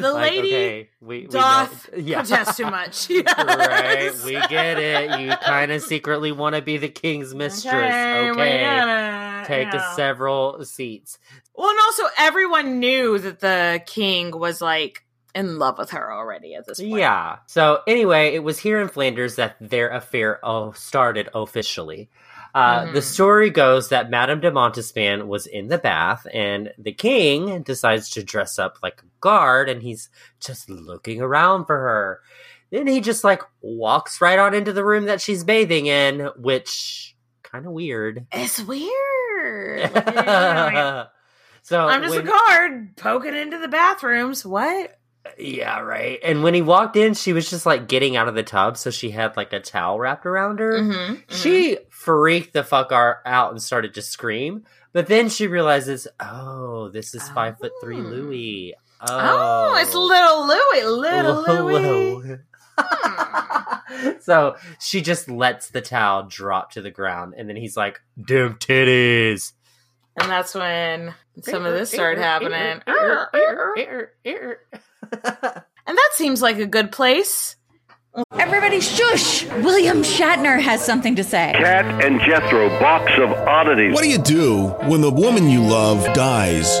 The Like, lady okay, we, we doth know- <laughs> yeah. protest too much. <laughs> right, we get it. You kind of secretly want to be the king's mistress. Okay, Okay, we it, take several seats. Well, and also everyone knew that the king was like in love with her already at this point. Yeah. So anyway, it was here in Flanders that their affair oh, started officially. Uh, The Mhm. story goes that Madame de Montespan was in the bath, and the king decides to dress up like a guard, and he's just looking around for her. Then he just like walks right on into the room that she's bathing in, which kind of weird. It's weird. <laughs> Like, so I'm just when- a guard poking into the bathrooms. What? Yeah, right. And when he walked in, she was just like getting out of the tub, so she had like a towel wrapped around her. Mm-hmm, She freaked the fuck out and started to scream. But then she realizes, oh, this is five foot three Louis. Oh, Oh, it's little Louis, little Louis. <laughs> Hmm. so she just lets the towel drop to the ground, and then he's like, "Damn titties." And that's when some of this started happening. <laughs> And that seems like a good place. Everybody shush! William Shatner has something to say. Kat and Jethro, box of oddities. What do you do when the woman you love dies?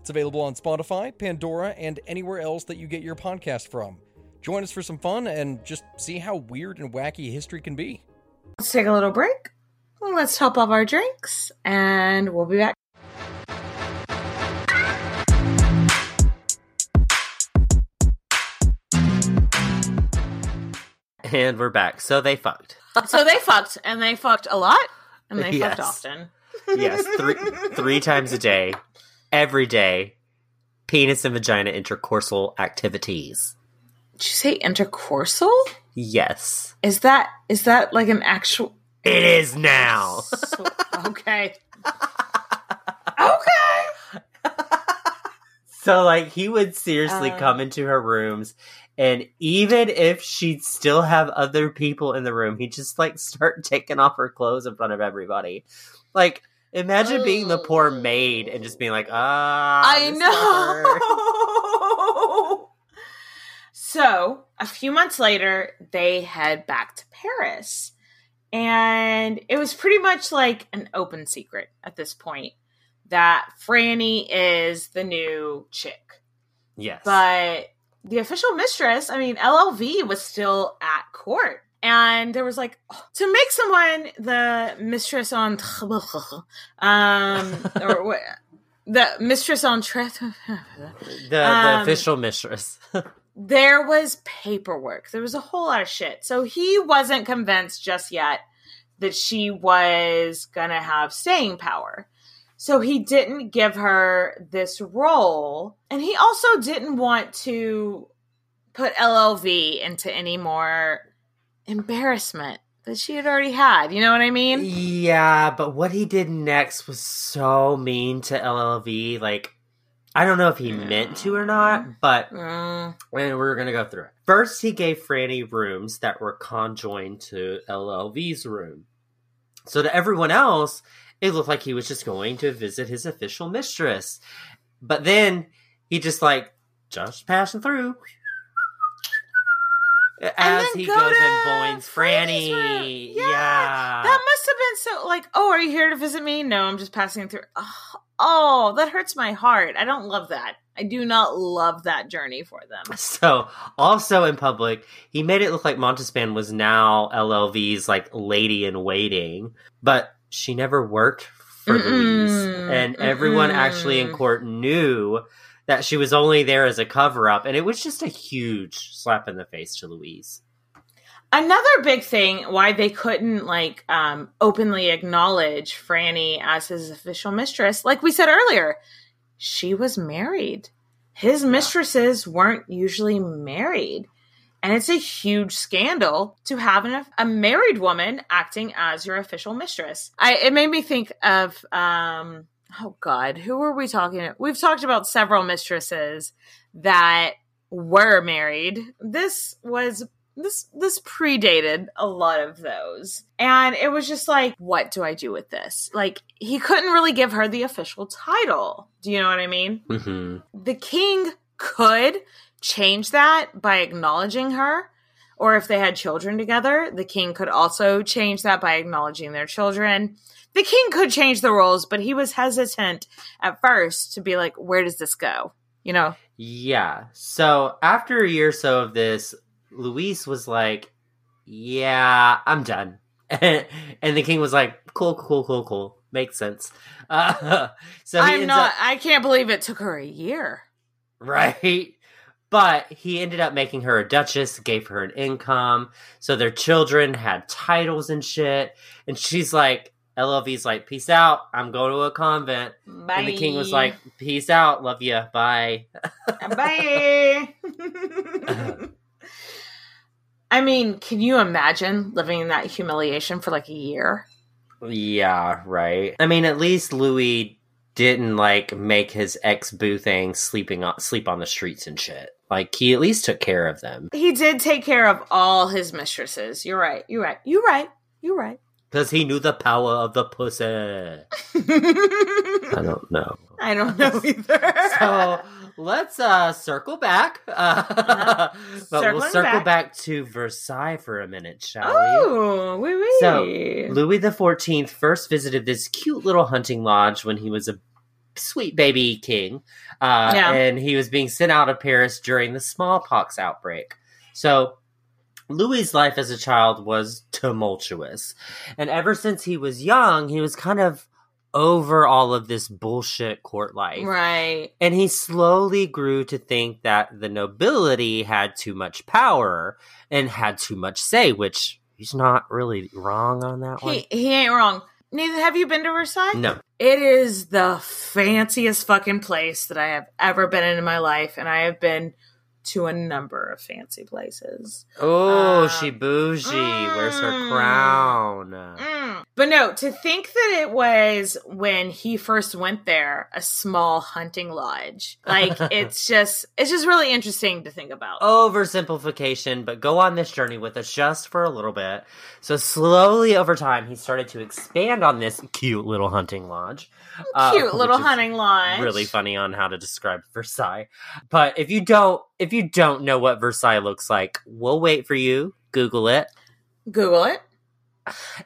It's available on Spotify, Pandora, and anywhere else that you get your podcast from. Join us for some fun and just see how weird and wacky history can be. Let's take a little break. Let's top off our drinks, and we'll be back. And we're back. So they fucked. <laughs> so they fucked, and they fucked a lot, and they Yes. fucked often. Yes, three three times a day, every day. Penis and vagina intercoursal activities. Did you say intercoursal? Yes, Is that is that like an actual? it is now. So, <laughs> okay. okay. So like he would seriously Uh. come into her rooms and even if she'd still have other people in the room, he'd just like start <laughs> taking off her clothes in front of everybody. Like imagine being the poor maid and just being like, ah I <laughs> know. <laughs> so a few months later, they head back to Paris. And it was pretty much like an open secret at this point that Franny is the new chick. Yes. But the official mistress, I mean, LLV was still at court. And there was like to make someone the mistress on um <laughs> or what the mistress on the the um, official mistress. <laughs> there was paperwork. There was a whole lot of shit. So he wasn't convinced just yet that she was going to have staying power. So he didn't give her this role. And he also didn't want to put LLV into any more embarrassment that she had already had. You know what I mean? Yeah, but what he did next was so mean to LLV. Like, I don't know if he meant to or not, but Mm. and we're gonna go through it. First, he gave Franny rooms that were conjoined to LLV's room. So to everyone else, it looked like he was just going to visit his official mistress. But then he just like just passing through. As he go goes and boins Franny's. Franny. Yeah. yeah. That must have been so like, oh, are you here to visit me? No, I'm just passing through. Oh, oh, that hurts my heart. I don't love that. I do not love that journey for them. <laughs> So, also in public, he made it look like Montespan was now LLV's like lady in waiting, but she never worked for Louise, Mm-mm, and everyone actually in court knew that she was only there as a cover up, and it was just a huge slap in the face to Louise. Another big thing why they couldn't like um openly acknowledge Franny as his official mistress, like we said earlier, she was married. His mistresses weren't usually married. And it's a huge scandal to have an, a married woman acting as your official mistress. I, it made me think of, um, oh God, who were we talking about? We've talked about several mistresses that were married. This was this this predated a lot of those. And it was just like, what do I do with this? Like he couldn't really give her the official title. Do you know what I mean? Mm-hmm. the king could change that by acknowledging her or if they had children together, the king could also change that by acknowledging their children. The king could change the rules, but he was hesitant at first to be like, where does this go? You know? Yeah. So after a year or so of this, Louise was like, yeah, I'm done. <laughs> and the king was like, cool, cool, cool, cool. Makes sense. Uh, <laughs> so I'm not, up, I can't believe it took her a year. <laughs> Right. But he ended up making her a duchess, gave her an income. So their children had titles and shit. And she's like, LLV's like, peace out. I'm going to a convent. Bye. And the king was like, peace out. Love you. Bye. Bye. <laughs> I mean, can you imagine living in that humiliation for like a year? Yeah, right. I mean, at least Louis didn't like make his ex boo thing sleeping on sleep on the streets and shit. Like he at least took care of them. He did take care of all his mistresses. You're right. You're right. You're right. You're right. Because he knew the power of the pussy. <laughs> I don't know. I don't know <laughs> either. so let's uh circle back. <laughs> Uh, but Circling we'll circle back. back. to Versailles for a minute, shall oh, we? Oui, oui. So Louis the Fourteenth first visited this cute little hunting lodge when he was a sweet baby king. Uh, yeah. and he was being sent out of Paris during the smallpox outbreak. So Louis's life as a child was tumultuous. And ever since he was young, he was kind of over all of this bullshit court life. Right. And he slowly grew to think that the nobility had too much power and had too much say, which he's not really wrong on that he, one. He ain't wrong. Nathan, have you been to Versailles? No. It is the fanciest fucking place that I have ever been in in my life, and I have been to a number of fancy places. Oh, um, she bougie. Mm, Where's her mm. crown? Mm. But no, to think that it was when he first went there a small hunting lodge. Like <laughs> it's just it's just really interesting to think about. Oversimplification, but go on this journey with us just for a little bit. So slowly over time he started to expand on this cute little hunting lodge. Cute uh, little hunting lodge. Really funny on how to describe Versailles. But if you don't if you don't know what Versailles looks like, we'll wait for you. Google it. Google it.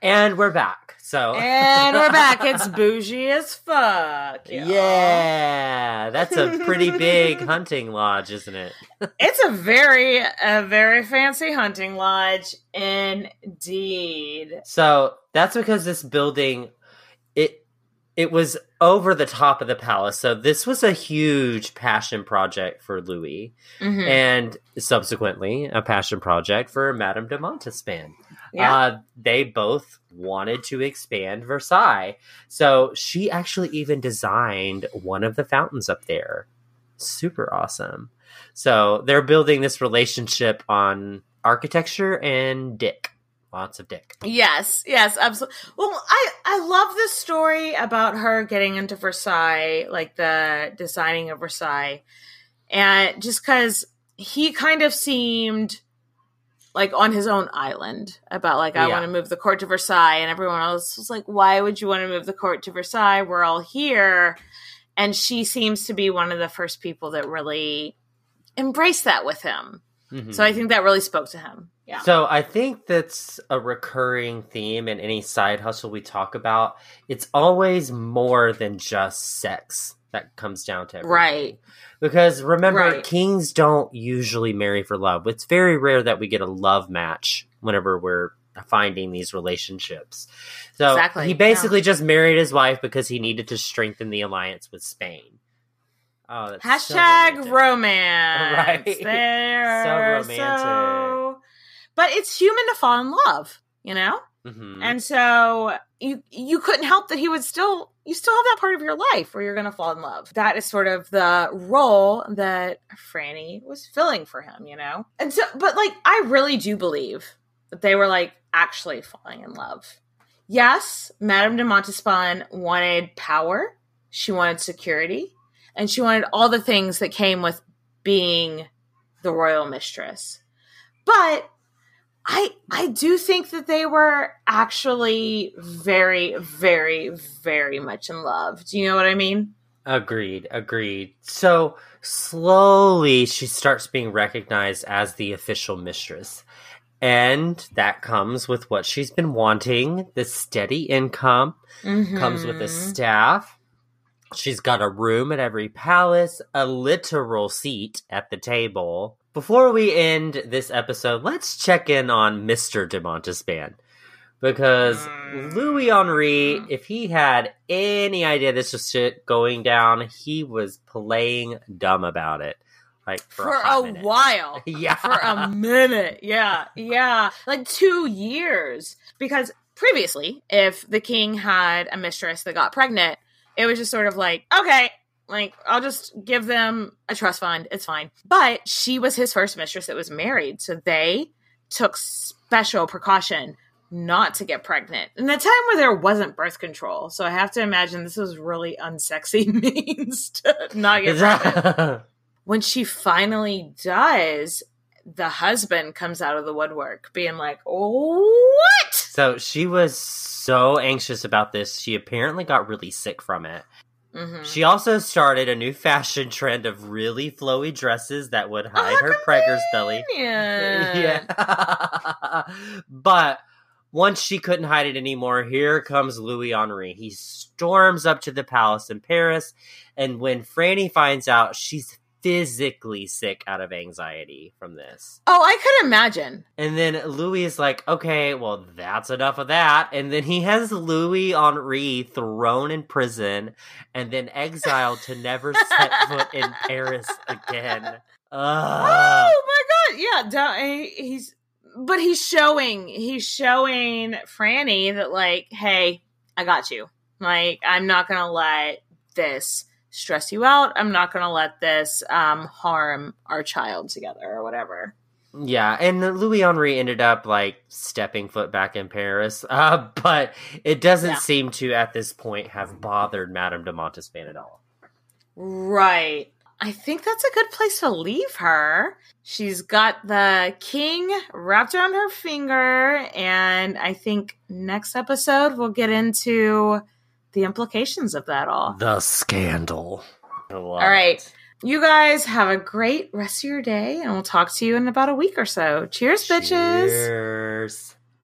And we're back. So And we're back. It's <laughs> bougie as fuck. Y'all. Yeah. That's a pretty <laughs> big hunting lodge, isn't it? <laughs> it's a very a very fancy hunting lodge indeed. So that's because this building it was over the top of the palace. So this was a huge passion project for Louis, mm-hmm. and subsequently a passion project for Madame de Montespan. Yeah. Uh, they both wanted to expand Versailles, so she actually even designed one of the fountains up there. Super awesome. So they're building this relationship on architecture and dick. Lots of dick. Yes, yes, absolutely. Well, I I love this story about her getting into Versailles, like the designing of Versailles, and just because he kind of seemed like on his own island about like I yeah. want to move the court to Versailles, and everyone else was like, "Why would you want to move the court to Versailles? We're all here." And she seems to be one of the first people that really embraced that with him. Mm-hmm. So I think that really spoke to him. Yeah. So I think that's a recurring theme in any side hustle we talk about. It's always more than just sex that comes down to everything. Right. Because remember, right. kings don't usually marry for love. It's very rare that we get a love match whenever we're finding these relationships. So exactly. he basically yeah. just married his wife because he needed to strengthen the alliance with Spain. Oh, Hashtag so romance. <laughs> Right. There. so romantic. So... But it's human to fall in love, you know? Mm-hmm. And so you you couldn't help that he would still you still have that part of your life where you're going to fall in love. That is sort of the role that Franny was filling for him, you know. And so, but like, I really do believe that they were like actually falling in love. Yes, Madame de Montespan wanted power. She wanted security and she wanted all the things that came with being the royal mistress. But I I do think that they were actually very very very much in love. Do you know what I mean? Agreed, agreed. So slowly she starts being recognized as the official mistress. And that comes with what she's been wanting the steady income, comes with a Mhm. staff. She's got a room at every palace, a literal seat at the table. Before we end this episode, let's check in on Mr. de Montespan. Because Mm. Louis Henri, if he had any idea this was shit going down, he was playing dumb about it. Like for, for a, a while. <laughs> Yeah. For a minute. Yeah. Yeah. Like two years. Because previously, if the king had a mistress that got pregnant, it was just sort of like, okay, like I'll just give them a trust fund. It's fine. But she was his first mistress that was married. So they took special precaution not to get pregnant in a time where there wasn't birth control. So I have to imagine this was really unsexy <laughs> means to not get <laughs> pregnant when she finally does, the husband comes out of the woodwork being like, What? So she was so anxious about this, she apparently got really sick from it. Mhm. She also started a new fashion trend of really flowy dresses that would hide her pregger's belly. Yeah. <laughs> Yeah. but once she couldn't hide it anymore, here comes Louis Henri. He storms up to the palace in Paris, and when Franny finds out, she's physically sick out of anxiety from this. Oh, I could imagine. And then Louis is like, okay, well, that's enough of that. And then he has Louis Henri thrown in prison and then exiled to never set <laughs> foot in Paris again. Oh Ugh. Oh my god! Yeah, he- he's but he's showing he's showing Franny that like, hey, I got you. Like, I'm not gonna let this stress you out. I'm not gonna let this um harm our child together or whatever. Yeah, and Louis Henri ended up like stepping foot back in Paris, <laughs> uh, but it doesn't Yeah. seem to at this point have bothered Madame de Montespan at all. Right. I think that's a good place to leave her. She's got the king wrapped around her finger, and I think next episode we'll get into the implications of that all. The scandal. All right. You guys have a great rest of your day, and we'll talk to you in about a week or so. Cheers, bitches. Cheers.